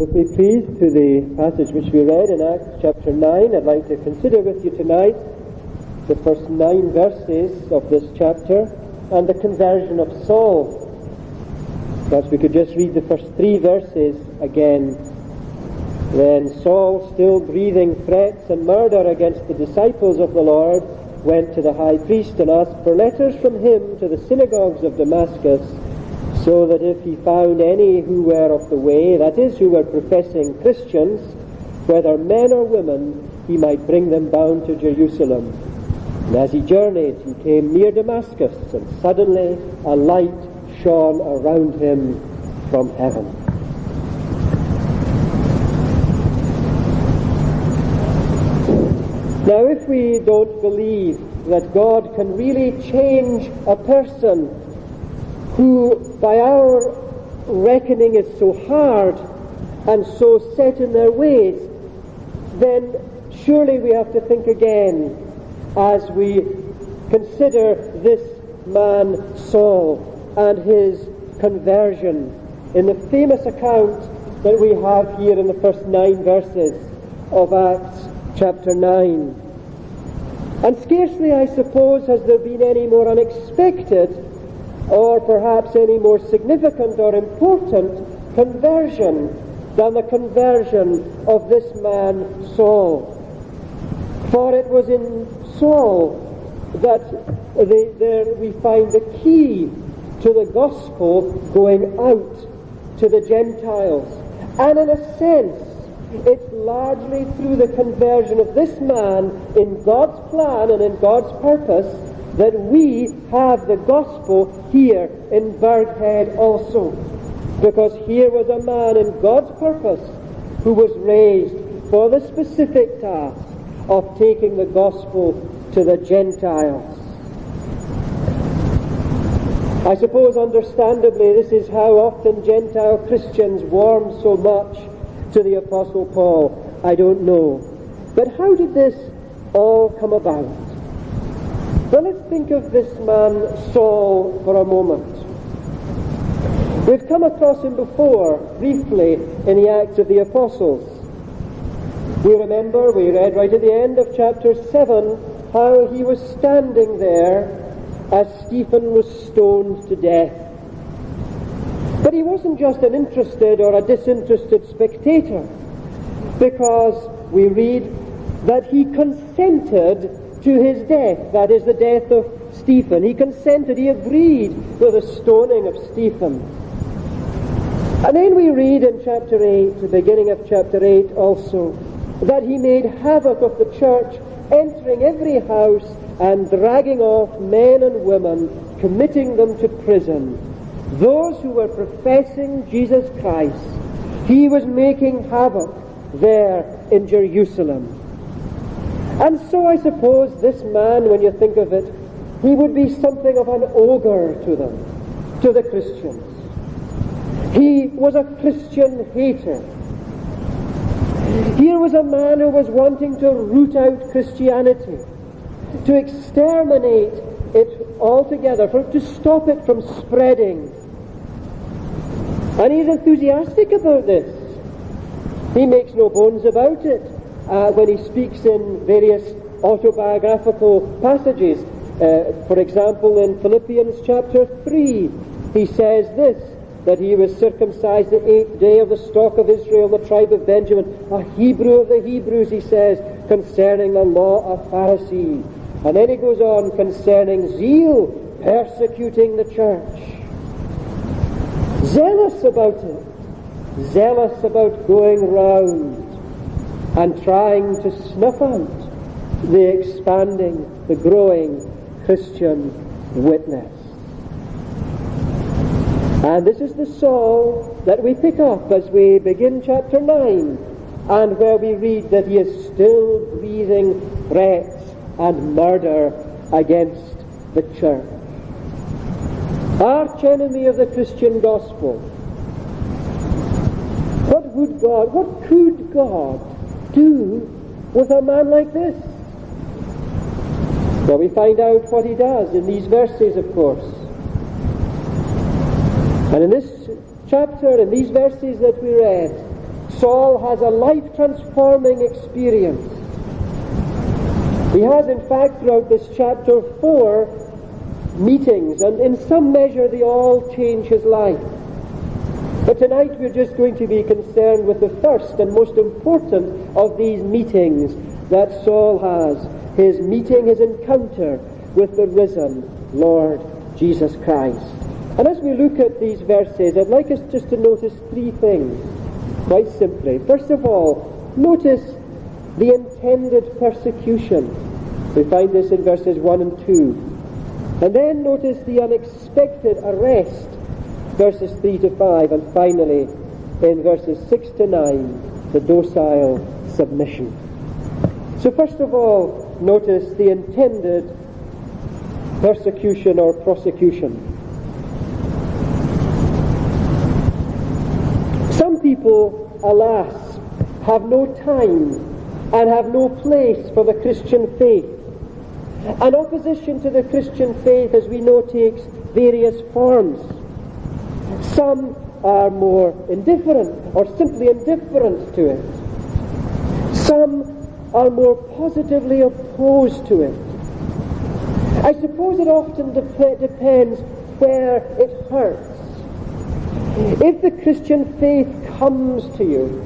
If we please to the passage which we read in Acts chapter 9, I'd like to consider with you tonight the first nine verses of this chapter and the conversion of Saul. Perhaps we could just read the first three verses again. Then Saul, still breathing threats and murder against the disciples of the Lord, went to the high priest and asked for letters from him to the synagogues of Damascus so that if he found any who were of the way, that is, who were professing Christians, whether men or women, he might bring them bound to Jerusalem. And as he journeyed, he came near Damascus, and suddenly a light shone around him from heaven. Now, if we don't believe that God can really change a person who by our reckoning is so hard and so set in their ways, then surely we have to think again as we consider this man Saul and his conversion in the famous account that we have here in the first nine verses of Acts chapter 9. And scarcely, I suppose, has there been any more unexpected or perhaps any more significant or important conversion than the conversion of this man Saul. For it was in Saul that the, there we find the key to the gospel going out to the Gentiles. And in a sense, it's largely through the conversion of this man in God's plan and in God's purpose that we have the gospel here in Burghead also. Because here was a man in God's purpose who was raised for the specific task of taking the gospel to the Gentiles. I suppose understandably this is how often Gentile Christians warm so much to the Apostle Paul. I don't know. But how did this all come about? Well, let's think of this man Saul for a moment. We've come across him before, briefly, in the Acts of the Apostles. We remember, we read right at the end of chapter 7, how he was standing there as Stephen was stoned to death. But he wasn't just an interested or a disinterested spectator, because we read that he consented to his death, that is the death of Stephen. He consented, he agreed with the stoning of Stephen. And then we read in chapter 8, the beginning of chapter 8 also, that he made havoc of the church, entering every house and dragging off men and women, committing them to prison. Those who were professing Jesus Christ, he was making havoc there in Jerusalem. And so I suppose this man, when you think of it, he would be something of an ogre to them, to the Christians. He was a Christian hater. Here was a man who was wanting to root out Christianity, to exterminate it altogether, for, to stop it from spreading. And he's enthusiastic about this. He makes no bones about it uh, when he speaks in various autobiographical passages. Uh, for example, in Philippians chapter 3, he says this, that he was circumcised the eighth day of the stock of Israel, the tribe of Benjamin, a Hebrew of the Hebrews, he says, concerning the law of Pharisee. And then he goes on concerning zeal, persecuting the church. Zealous about it. Zealous about going round and trying to snuff out the expanding, the growing Christian witness. And this is the Saul that we pick up as we begin chapter 9 and where we read that he is still breathing threats and murder against the church. Arch enemy of the Christian gospel. What would God, what could God do with a man like this? Well, we find out what he does in these verses, of course. And in this chapter, in these verses that we read, Saul has a life transforming experience. He has, in fact, throughout this chapter, four meetings, and in some measure they all change his life. But tonight we're just going to be concerned with the first and most important of these meetings that Saul has. His meeting, his encounter with the risen Lord Jesus Christ. And as we look at these verses, I'd like us just to notice three things, quite simply. First of all, notice the intended persecution. We find this in verses 1 and 2. And then notice the unexpected arrest verses 3 to 5, and finally in verses 6 to 9, the docile submission. So first of all, notice the intended persecution or prosecution. Some people, alas, have no time and have no place for the Christian faith. And opposition to the Christian faith, as we know, takes various forms. Some are more indifferent or simply indifferent to it. Some are more positively opposed to it. I suppose it often de- depends where it hurts. If the Christian faith comes to you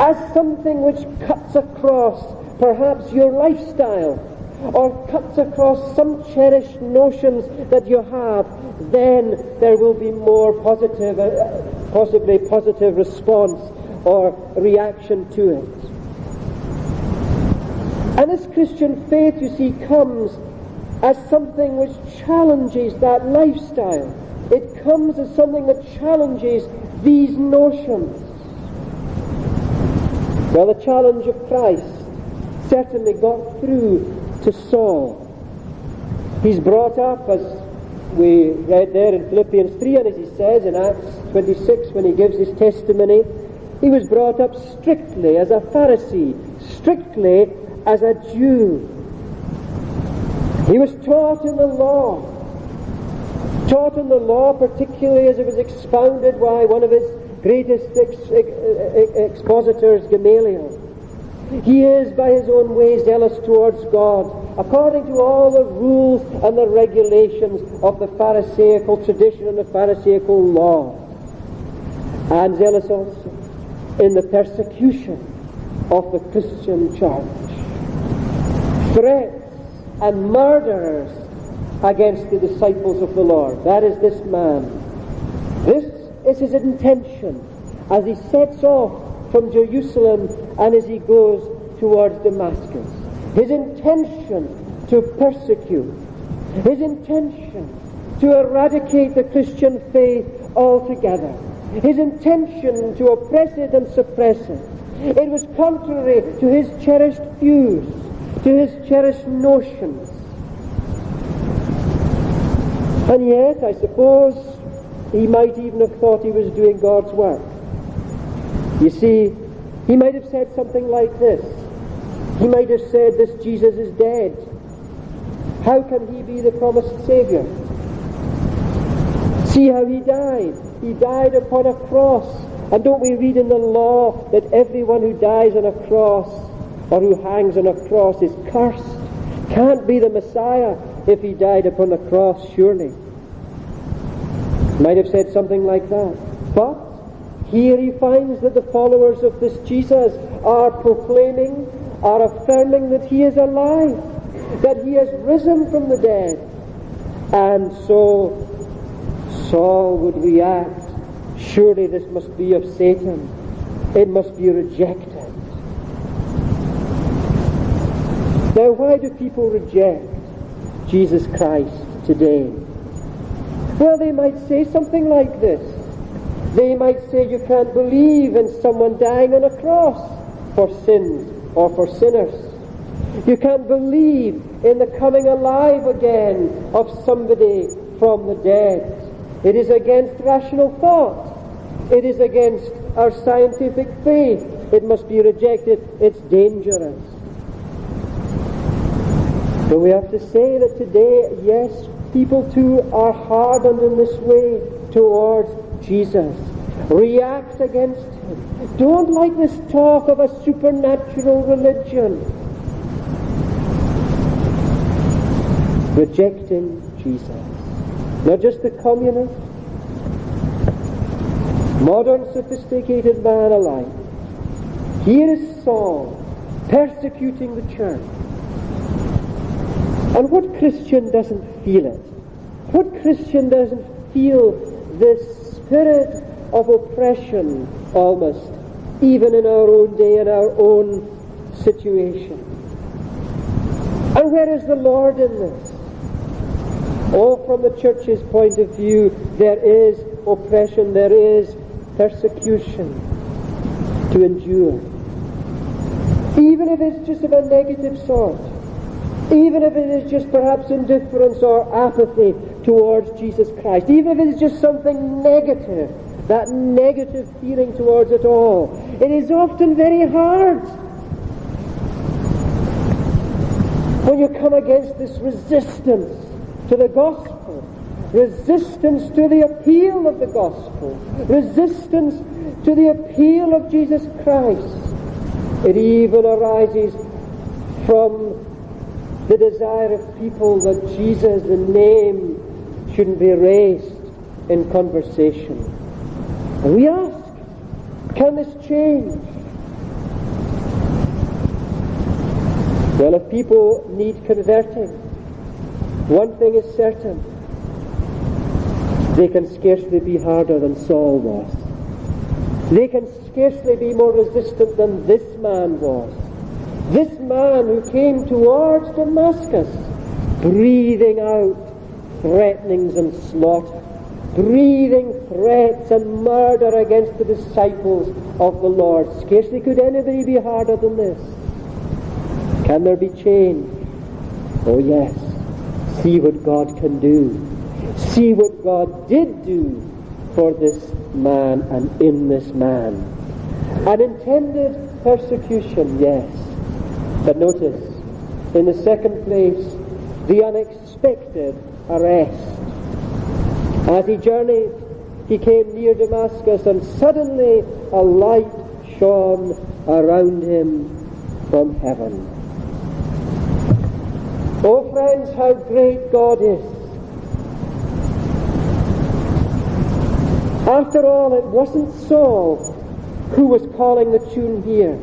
as something which cuts across perhaps your lifestyle or cuts across some cherished notions that you have, then there will be more positive, uh, possibly positive response or reaction to it. And this Christian faith, you see, comes as something which challenges that lifestyle. It comes as something that challenges these notions. Well, the challenge of Christ certainly got through to Saul. He's brought up, as we read there in Philippians 3, and as he says in Acts 26 when he gives his testimony, he was brought up strictly as a Pharisee, strictly as a Jew. He was taught in the law, taught in the law, particularly as it was expounded by one of his greatest ex- ex- expositors, Gamaliel. He is, by his own way, zealous towards God, according to all the rules and the regulations of the Pharisaical tradition and the Pharisaical law. And zealous also in the persecution of the Christian church. Threats and murderers against the disciples of the Lord. That is this man. This is his intention as he sets off from Jerusalem and as he goes towards Damascus. His intention to persecute, his intention to eradicate the Christian faith altogether, his intention to oppress it and suppress it. It was contrary to his cherished views, to his cherished notions. And yet, I suppose, he might even have thought he was doing God's work. You see, he might have said something like this. He might have said, This Jesus is dead. How can he be the promised Saviour? See how he died. He died upon a cross. And don't we read in the law that everyone who dies on a cross or who hangs on a cross is cursed? Can't be the Messiah if he died upon the cross, surely. Might have said something like that. But here he finds that the followers of this Jesus are proclaiming, are affirming that he is alive, that he has risen from the dead. And so Saul would react, surely this must be of Satan. It must be rejected. Now why do people reject Jesus Christ today? Well, they might say something like this. They might say you can't believe in someone dying on a cross for sins or for sinners. You can't believe in the coming alive again of somebody from the dead. It is against rational thought. It is against our scientific faith. It must be rejected. It's dangerous. So we have to say that today, yes, people too are hardened in this way towards Jesus. React against him. don't like this talk of a supernatural religion. Rejecting Jesus. Not just the communist, modern sophisticated man alike. Here is Saul persecuting the church. And what Christian doesn't feel it? What Christian doesn't feel this spirit of oppression almost, even in our own day, in our own situation? And where is the Lord in this? Oh, from the church's point of view, there is oppression, there is persecution to endure. Even if it's just of a negative sort. Even if it is just perhaps indifference or apathy towards Jesus Christ. Even if it is just something negative. That negative feeling towards it all. It is often very hard. When you come against this resistance to the gospel, resistance to the appeal of the gospel, resistance to the appeal of Jesus Christ. It even arises from the desire of people that Jesus, the name, shouldn't be raised in conversation. And we ask, can this change? Well, if people need converting, one thing is certain. They can scarcely be harder than Saul was. They can scarcely be more resistant than this man was. This man who came towards Damascus, breathing out threatenings and slaughter, breathing threats and murder against the disciples of the Lord. Scarcely could anybody be harder than this. Can there be change? Oh yes. See what God can do. See what God did do for this man and in this man. An intended persecution, yes. But notice, in the second place, the unexpected arrest. As he journeyed, he came near Damascus, and suddenly a light shone around him from heaven. Oh, friends, how great God is. After all, it wasn't Saul who was calling the tune here.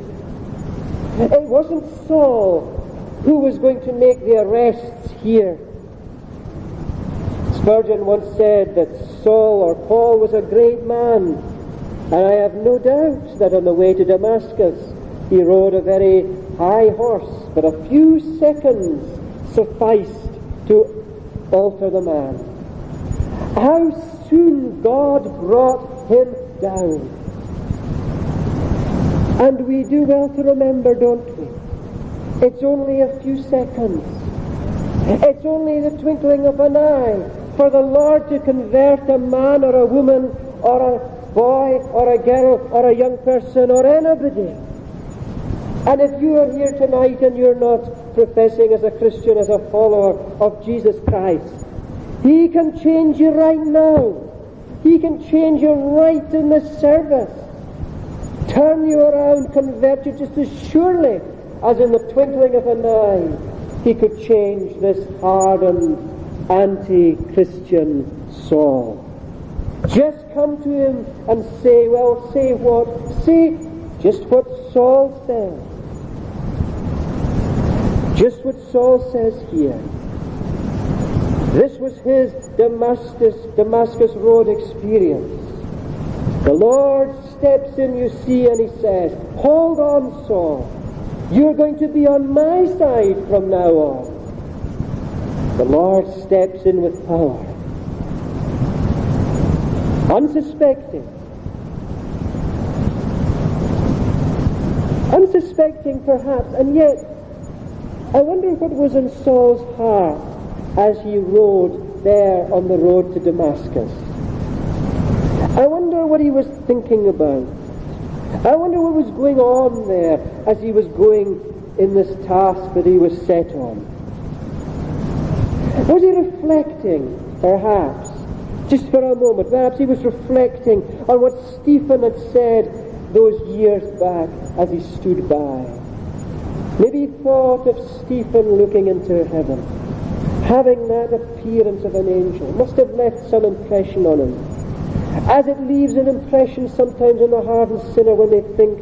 It wasn't Saul who was going to make the arrests here. Spurgeon once said that Saul or Paul was a great man, and I have no doubt that on the way to Damascus he rode a very high horse, but a few seconds sufficed to alter the man. How soon God brought him down. And we do well to remember, don't we? It's only a few seconds. It's only the twinkling of an eye for the Lord to convert a man or a woman or a boy or a girl or a young person or anybody. And if you are here tonight and you're not professing as a Christian, as a follower of Jesus Christ, He can change you right now. He can change you right in this service. Turn you around, convert you just as surely as in the twinkling of an eye. He could change this hardened, anti-Christian Saul. Just come to him and say, well, say what? Say just what Saul says. Just what Saul says here. This was his Damascus, Damascus Road experience. The Lord steps in, you see, and he says, Hold on, Saul. You're going to be on my side from now on. The Lord steps in with power. Unsuspecting. Unsuspecting perhaps, and yet I wonder what was in Saul's heart as he rode there on the road to Damascus. I wonder what he was thinking about. I wonder what was going on there as he was going in this task that he was set on. Was he reflecting, perhaps, just for a moment, perhaps he was reflecting on what Stephen had said those years back as he stood by. Maybe he thought of Stephen looking into heaven, having that appearance of an angel. Must have left some impression on him. As it leaves an impression sometimes on the hardened sinner when they think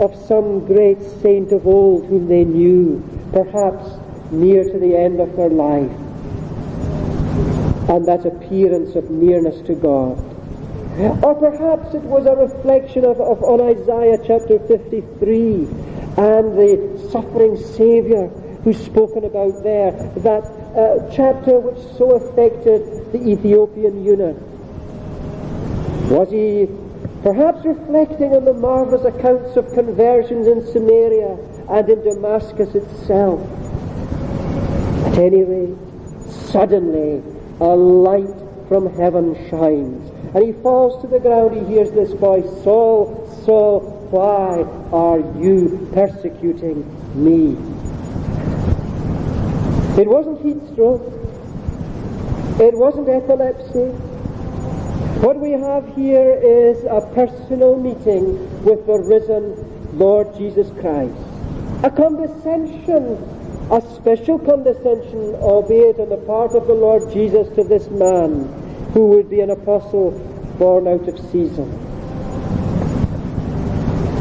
of some great saint of old whom they knew, perhaps near to the end of their life. And that appearance of nearness to God. Or perhaps it was a reflection of, of on Isaiah chapter 53 and the suffering Saviour who's spoken about there, that uh, chapter which so affected the Ethiopian eunuch. Was he perhaps reflecting on the marvellous accounts of conversions in Samaria and in Damascus itself? At any rate, suddenly a light from heaven shines, and he falls to the ground. He hears this voice, Saul, Saul, why are you persecuting me? It wasn't heat stroke. It wasn't epilepsy. What we have here is a personal meeting with the risen Lord Jesus Christ. A condescension, a special condescension, albeit on the part of the Lord Jesus to this man who would be an apostle born out of season.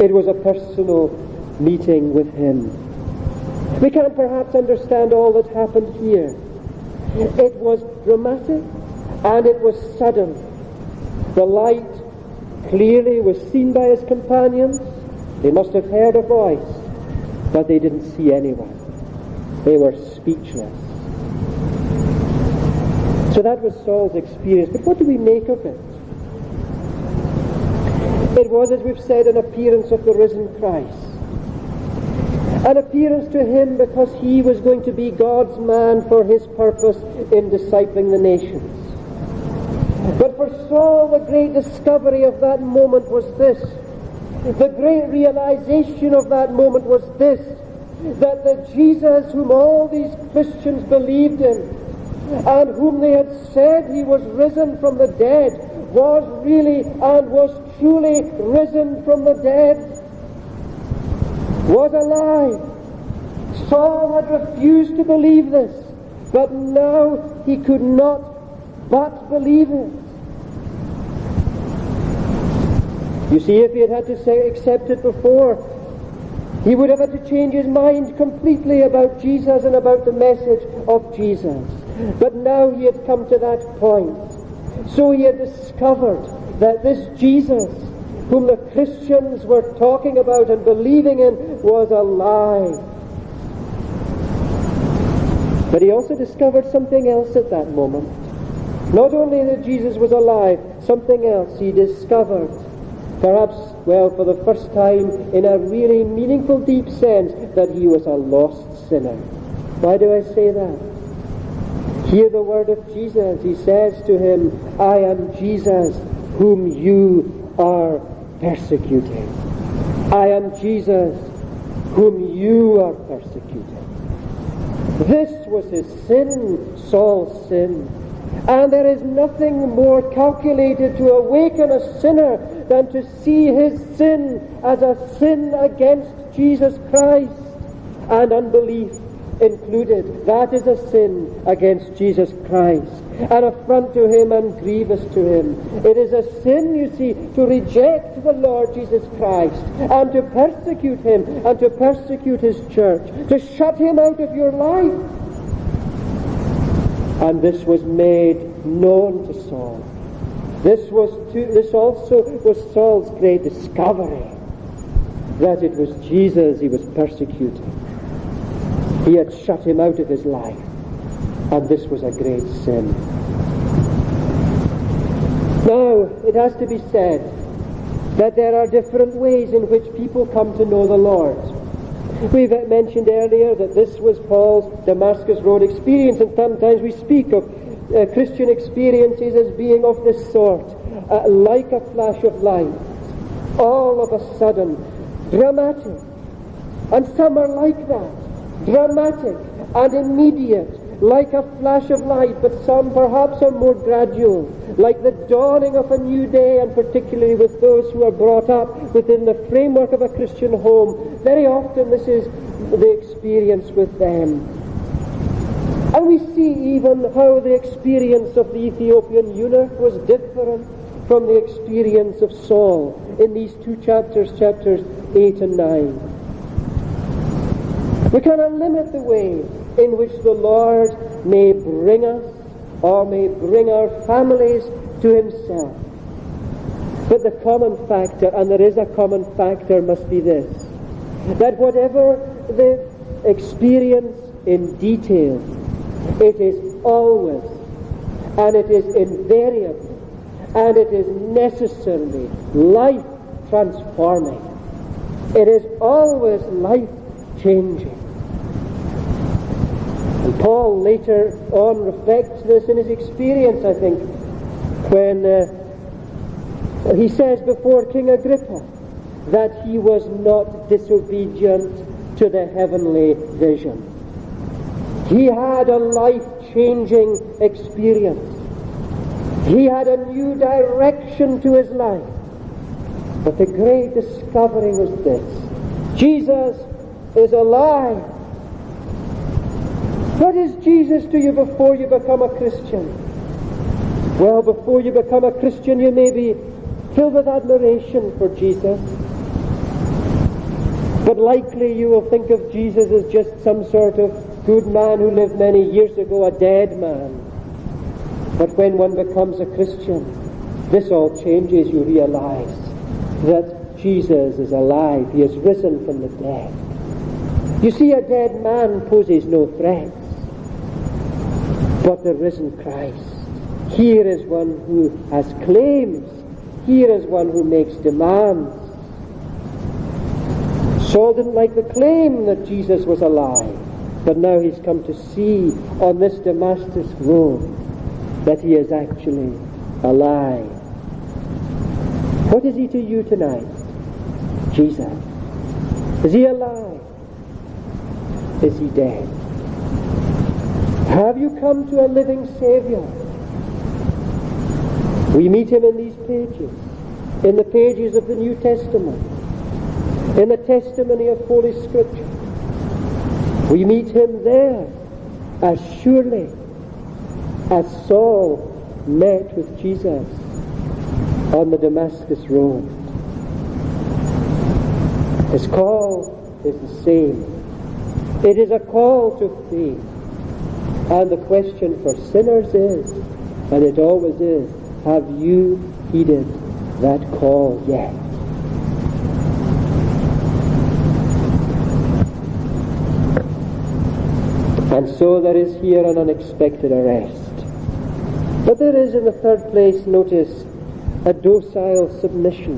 It was a personal meeting with him. We can't perhaps understand all that happened here. It was dramatic and it was sudden. The light clearly was seen by his companions. They must have heard a voice, but they didn't see anyone. They were speechless. So that was Saul's experience. But what do we make of it? It was, as we've said, an appearance of the risen Christ. An appearance to him because he was going to be God's man for his purpose in discipling the nations. But for Saul, the great discovery of that moment was this. The great realization of that moment was this. That the Jesus whom all these Christians believed in and whom they had said he was risen from the dead was really and was truly risen from the dead was alive. Saul had refused to believe this, but now he could not but believe it. You see, if he had had to say, accept it before, he would have had to change his mind completely about Jesus and about the message of Jesus. But now he had come to that point. So he had discovered that this Jesus, whom the Christians were talking about and believing in, was alive. But he also discovered something else at that moment. Not only that Jesus was alive, something else he discovered. Perhaps, well, for the first time in a really meaningful, deep sense, that he was a lost sinner. Why do I say that? Hear the word of Jesus. He says to him, I am Jesus whom you are persecuting. I am Jesus whom you are persecuting. This was his sin, Saul's sin. And there is nothing more calculated to awaken a sinner than to see his sin as a sin against Jesus Christ and unbelief included. That is a sin against Jesus Christ, an affront to him and grievous to him. It is a sin, you see, to reject the Lord Jesus Christ and to persecute him and to persecute his church, to shut him out of your life. And this was made known to Saul. This was to, this also was Saul's great discovery that it was Jesus he was persecuting. He had shut him out of his life, and this was a great sin. Now, it has to be said that there are different ways in which people come to know the Lord. We've mentioned earlier that this was Paul's Damascus Road experience, and sometimes we speak of uh, Christian experiences as being of this sort, uh, like a flash of light, all of a sudden, dramatic. And some are like that, dramatic and immediate, like a flash of light, but some perhaps are more gradual, like the dawning of a new day, and particularly with those who are brought up within the framework of a Christian home. Very often this is the experience with them. And we see even how the experience of the Ethiopian eunuch was different from the experience of Saul in these two chapters, chapters 8 and 9. We cannot limit the way in which the Lord may bring us or may bring our families to Himself. But the common factor, and there is a common factor, must be this that whatever the experience in detail, it is always and it is invariably and it is necessarily life transforming. It is always life changing. And Paul later on reflects this in his experience, I think, when uh, he says before King Agrippa that he was not disobedient to the heavenly vision. He had a life changing experience. He had a new direction to his life. But the great discovery was this Jesus is alive. What is Jesus to you before you become a Christian? Well, before you become a Christian, you may be filled with admiration for Jesus. But likely you will think of Jesus as just some sort of good man who lived many years ago, a dead man. But when one becomes a Christian, this all changes. You realize that Jesus is alive. He has risen from the dead. You see, a dead man poses no threat but the risen Christ. Here is one who has claims. Here is one who makes demands. Saul didn't like the claim that Jesus was alive, but now he's come to see oh, on this Damascus road that he is actually alive. What is he to you tonight? Jesus. Is he alive? Is he dead? Have you come to a living Savior? We meet him in these pages, in the pages of the New Testament, in the testimony of Holy Scripture. We meet him there as surely as Saul met with Jesus on the Damascus Road. His call is the same. It is a call to faith. And the question for sinners is, and it always is, have you heeded that call yet? And so there is here an unexpected arrest. But there is in the third place, notice, a docile submission.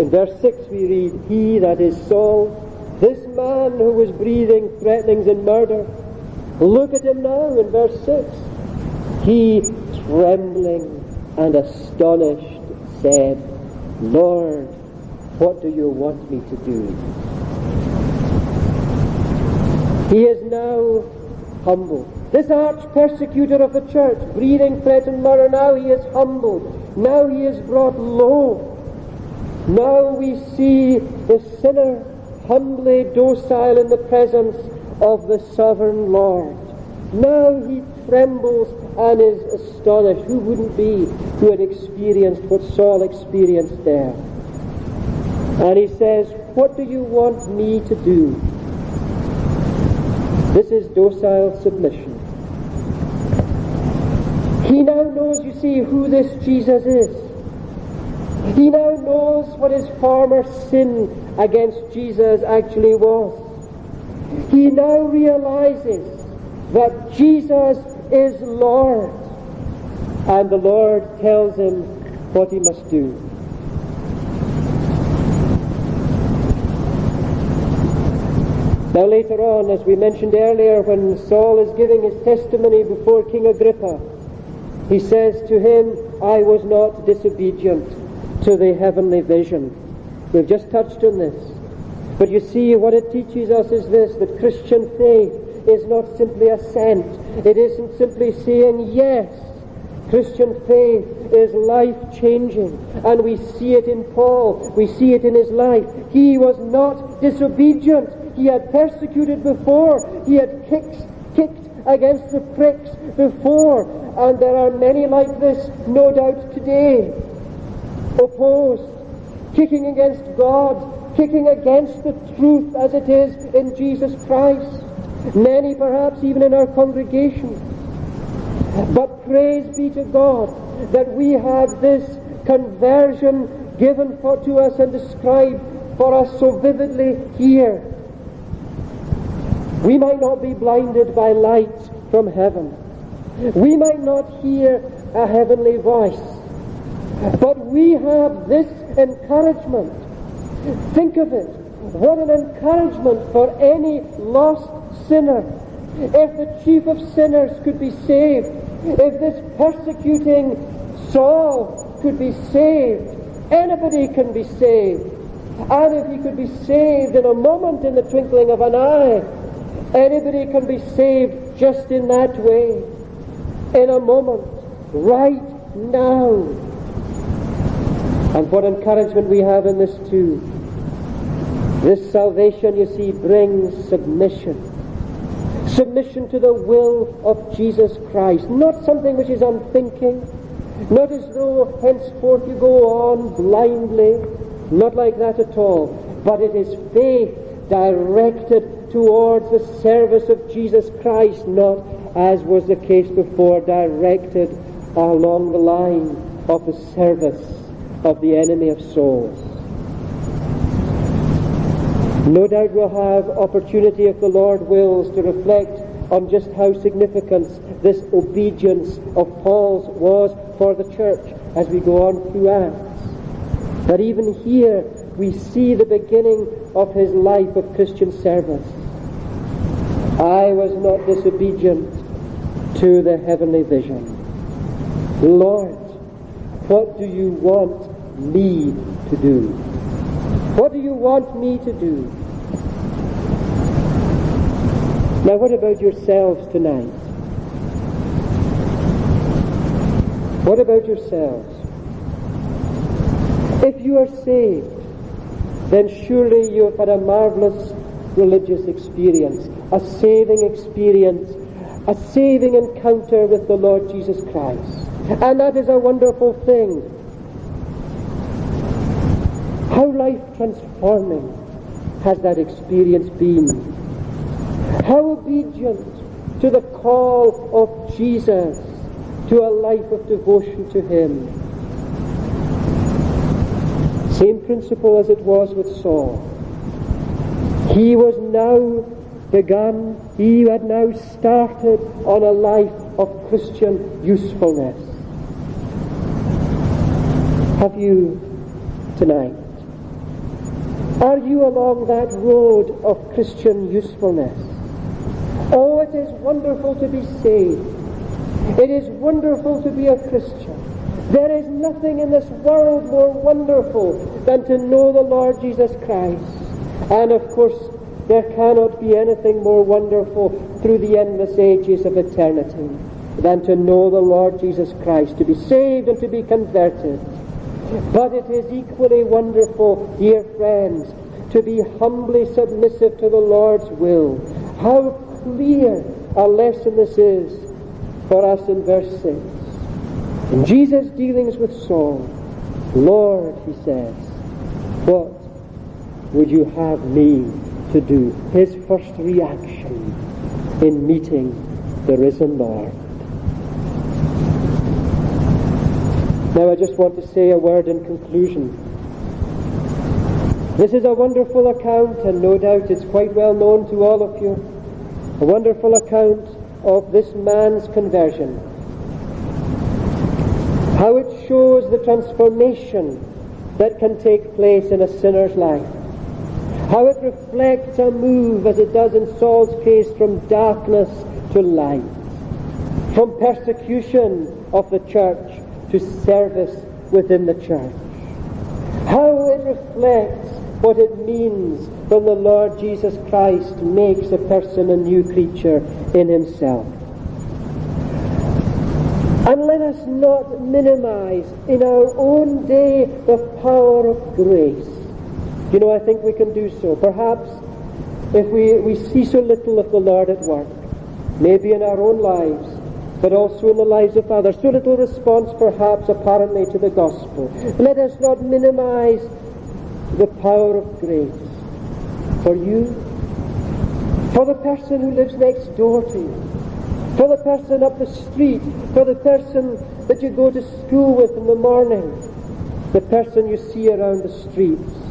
In verse 6 we read, He, that is Saul, this man who was breathing threatenings and murder, Look at him now in verse 6. He, trembling and astonished, said, Lord, what do you want me to do? He is now humble. This arch persecutor of the church, breathing threat and murder, now he is humbled. Now he is brought low. Now we see the sinner humbly docile in the presence of the sovereign Lord. Now he trembles and is astonished. Who wouldn't be who had experienced what Saul experienced there? And he says, What do you want me to do? This is docile submission. He now knows, you see, who this Jesus is. He now knows what his former sin against Jesus actually was he now realizes that Jesus is Lord. And the Lord tells him what he must do. Now later on, as we mentioned earlier, when Saul is giving his testimony before King Agrippa, he says to him, I was not disobedient to the heavenly vision. We've just touched on this. But you see, what it teaches us is this, that Christian faith is not simply assent. It isn't simply saying yes. Christian faith is life changing, and we see it in Paul. We see it in his life. He was not disobedient. He had persecuted before. He had kicked, kicked against the pricks before, and there are many like this, no doubt, today. Opposed, kicking against God, kicking against the truth as it is in Jesus Christ. Many perhaps even in our congregation. But praise be to God that we have this conversion given for, to us and described for us so vividly here. We might not be blinded by light from heaven. We might not hear a heavenly voice. But we have this encouragement. Think of it. What an encouragement for any lost sinner. If the chief of sinners could be saved, if this persecuting Saul could be saved, anybody can be saved. And if he could be saved in a moment, in the twinkling of an eye, anybody can be saved just in that way, in a moment, right now. And what encouragement we have in this too. This salvation, you see, brings submission. Submission to the will of Jesus Christ, not something which is unthinking, not as though henceforth you go on blindly, not like that at all, but it is faith directed towards the service of Jesus Christ, not as was the case before, directed along the line of the service of the enemy of souls. No doubt we'll have opportunity, if the Lord wills, to reflect on just how significant this obedience of Paul's was for the church as we go on through Acts. That even here we see the beginning of his life of Christian service. I was not disobedient to the heavenly vision. Lord, what do you want me to do? What do you want me to do? Now, what about yourselves tonight? What about yourselves? If you are saved, then surely you have had a marvelous religious experience, a saving experience, a saving encounter with the Lord Jesus Christ. And that is a wonderful thing. How life transforming has that experience been? How obedient to the call of Jesus to a life of devotion to Him. Same principle as it was with Saul. He was now begun, he had now started on a life of Christian usefulness. Have you tonight? Are you along that road of Christian usefulness? Oh, it is wonderful to be saved. It is wonderful to be a Christian. There is nothing in this world more wonderful than to know the Lord Jesus Christ. And of course, there cannot be anything more wonderful through the endless ages of eternity than to know the Lord Jesus Christ, to be saved and to be converted. But it is equally wonderful, dear friends, to be humbly submissive to the Lord's will. How clear a lesson this is for us in verse 6. In Jesus' dealings with Saul, Lord, he says, what would you have me to do? His first reaction in meeting the risen Lord. Now I just want to say a word in conclusion. This is a wonderful account, and no doubt it's quite well known to all of you. A wonderful account of this man's conversion. How it shows the transformation that can take place in a sinner's life. How it reflects a move, as it does in Saul's case, from darkness to light. From persecution of the church to service within the church. How it reflects what it means when the Lord Jesus Christ makes a person a new creature in himself. And let us not minimize in our own day the power of grace. You know, I think we can do so. Perhaps if we, we see so little of the Lord at work, maybe in our own lives, but also in the lives of others, so little response perhaps apparently to the gospel. Let us not minimize the power of grace for you, for the person who lives next door to you, for the person up the street, for the person that you go to school with in the morning, the person you see around the streets.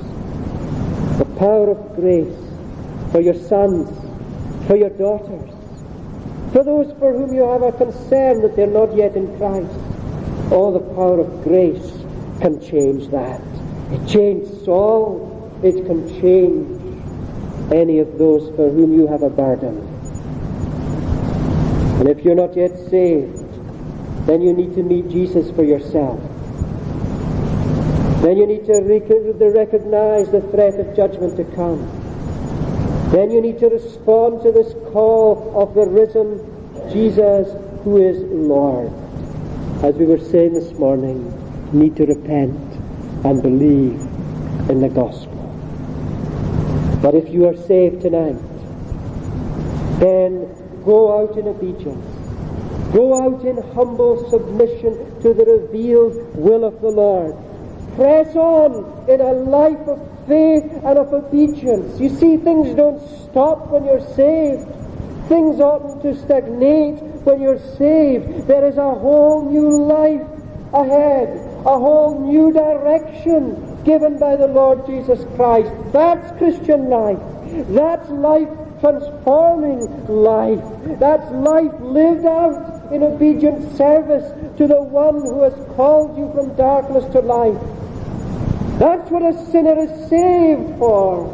Power of grace for your sons, for your daughters, for those for whom you have a concern that they're not yet in Christ. All the power of grace can change that. It changed Saul. It can change any of those for whom you have a burden. And if you're not yet saved, then you need to meet Jesus for yourself. Then you need to recognize the threat of judgment to come. Then you need to respond to this call of the risen Jesus who is Lord. As we were saying this morning, need to repent and believe in the gospel. But if you are saved tonight, then Go out in obedience. Go out in humble submission to the revealed will of the Lord. Press on in a life of faith and of obedience. You see, things don't stop when you're saved. Things oughtn't to stagnate when you're saved. There is a whole new life ahead, a whole new direction given by the Lord Jesus Christ. That's Christian life. That's life transforming life. That's life lived out in obedient service to the one who has called you from darkness to light. That's what a sinner is saved for.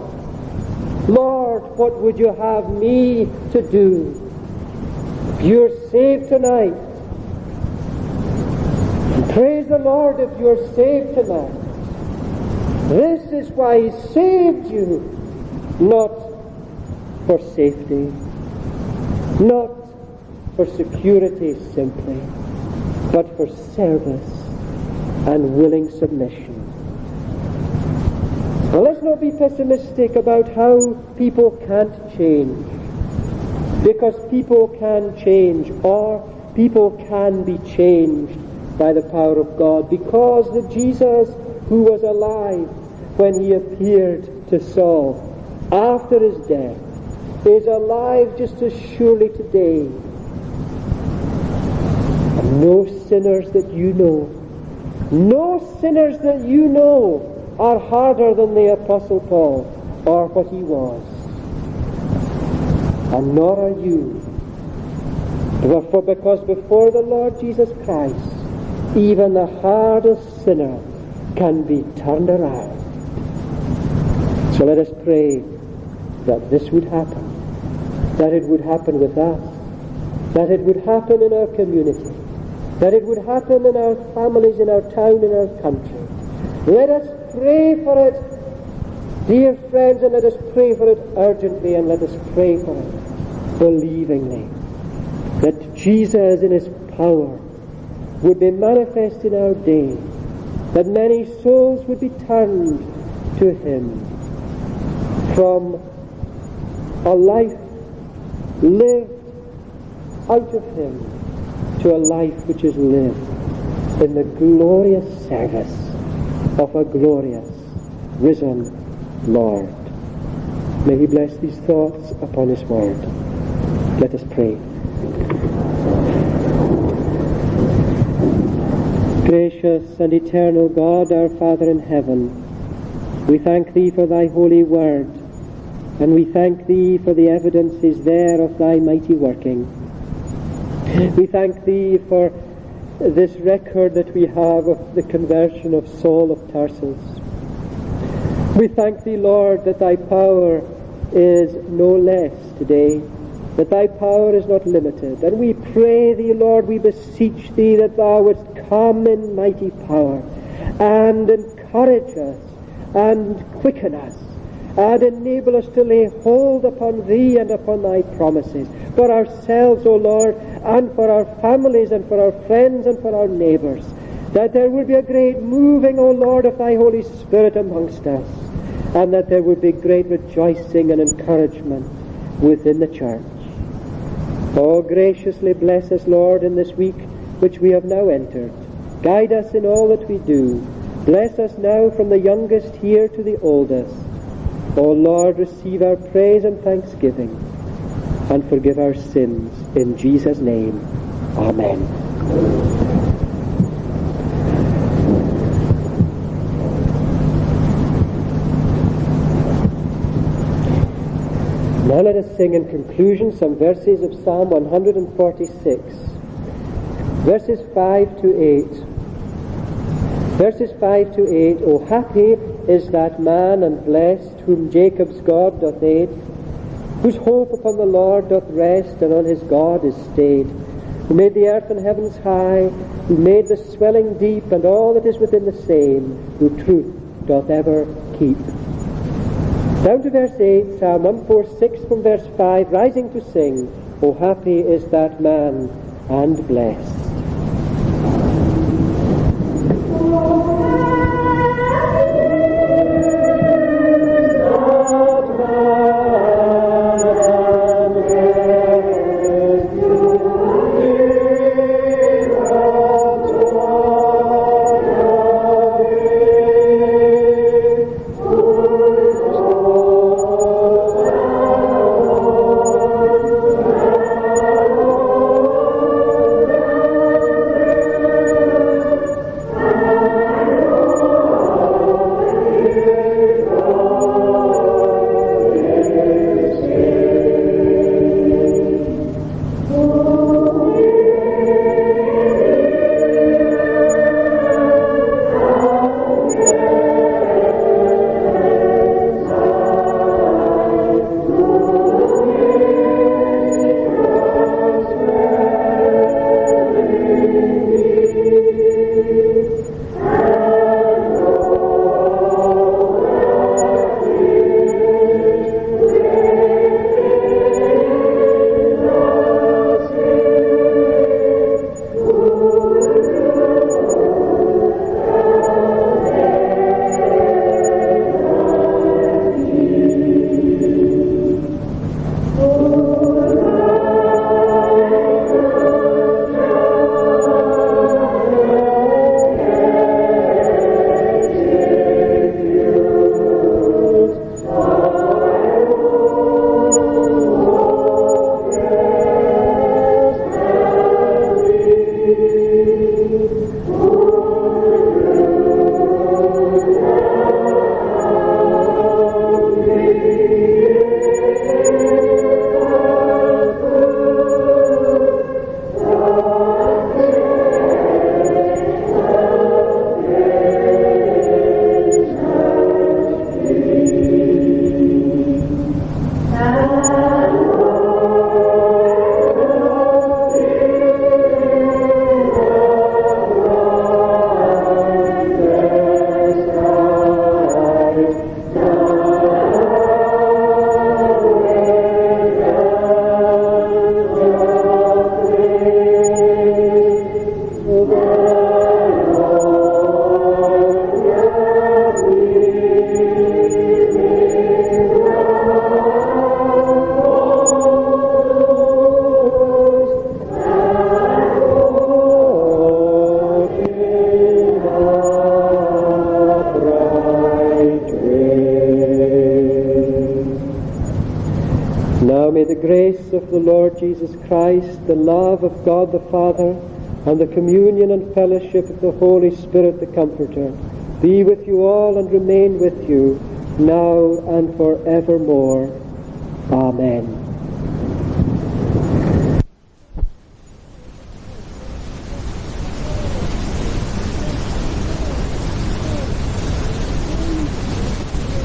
Lord, what would you have me to do? You're saved tonight, praise the Lord if you're saved tonight. This is why He saved you, not for safety, not for security simply, but for service and willing submission. Now let's not be pessimistic about how people can't change. Because people can change, or people can be changed by the power of God. Because the Jesus who was alive when he appeared to Saul after his death is alive just as surely today. And no sinners that you know, no sinners that you know are harder than the Apostle Paul or what he was. And nor are you. Therefore, because before the Lord Jesus Christ, even the hardest sinner can be turned around. So let us pray that this would happen that it would happen with us, that it would happen in our community, that it would happen in our families, in our town, in our country. Let us pray for it, dear friends, and let us pray for it urgently, and let us pray for it believingly. That Jesus in his power would be manifest in our day, that many souls would be turned to him from a life lived out of him to a life which is lived in the glorious service of a glorious risen Lord. May he bless these thoughts upon his word. Let us pray. Gracious and eternal God, our Father in heaven, we thank thee for thy holy word and we thank thee for the evidences there of thy mighty working. We thank thee for this record that we have of the conversion of Saul of Tarsus. We thank thee, Lord, that thy power is no less today, that thy power is not limited. And we pray thee, Lord, we beseech thee that thou wouldst come in mighty power and encourage us and quicken us and enable us to lay hold upon Thee and upon Thy promises for ourselves, O Lord, and for our families and for our friends and for our neighbours. That there would be a great moving, O Lord, of Thy Holy Spirit amongst us, and that there would be great rejoicing and encouragement within the church. Oh, graciously bless us, Lord, in this week which we have now entered. Guide us in all that we do. Bless us now from the youngest here to the oldest. O Lord, receive our praise and thanksgiving and forgive our sins. In Jesus' name, Amen. Now let us sing in conclusion some verses of Psalm 146, verses 5 to 8. Verses 5 to 8, O happy is that man and blessed whom Jacob's God doth aid, whose hope upon the Lord doth rest and on his God is stayed, who made the earth and heavens high, who made the swelling deep and all that is within the same, who truth doth ever keep. Down to verse 8, Psalm 146 from verse 5, rising to sing, O happy is that man and blessed. Jesus Christ, the love of God the Father, and the communion and fellowship of the Holy Spirit, the Comforter, be with you all and remain with you now and forevermore. Amen.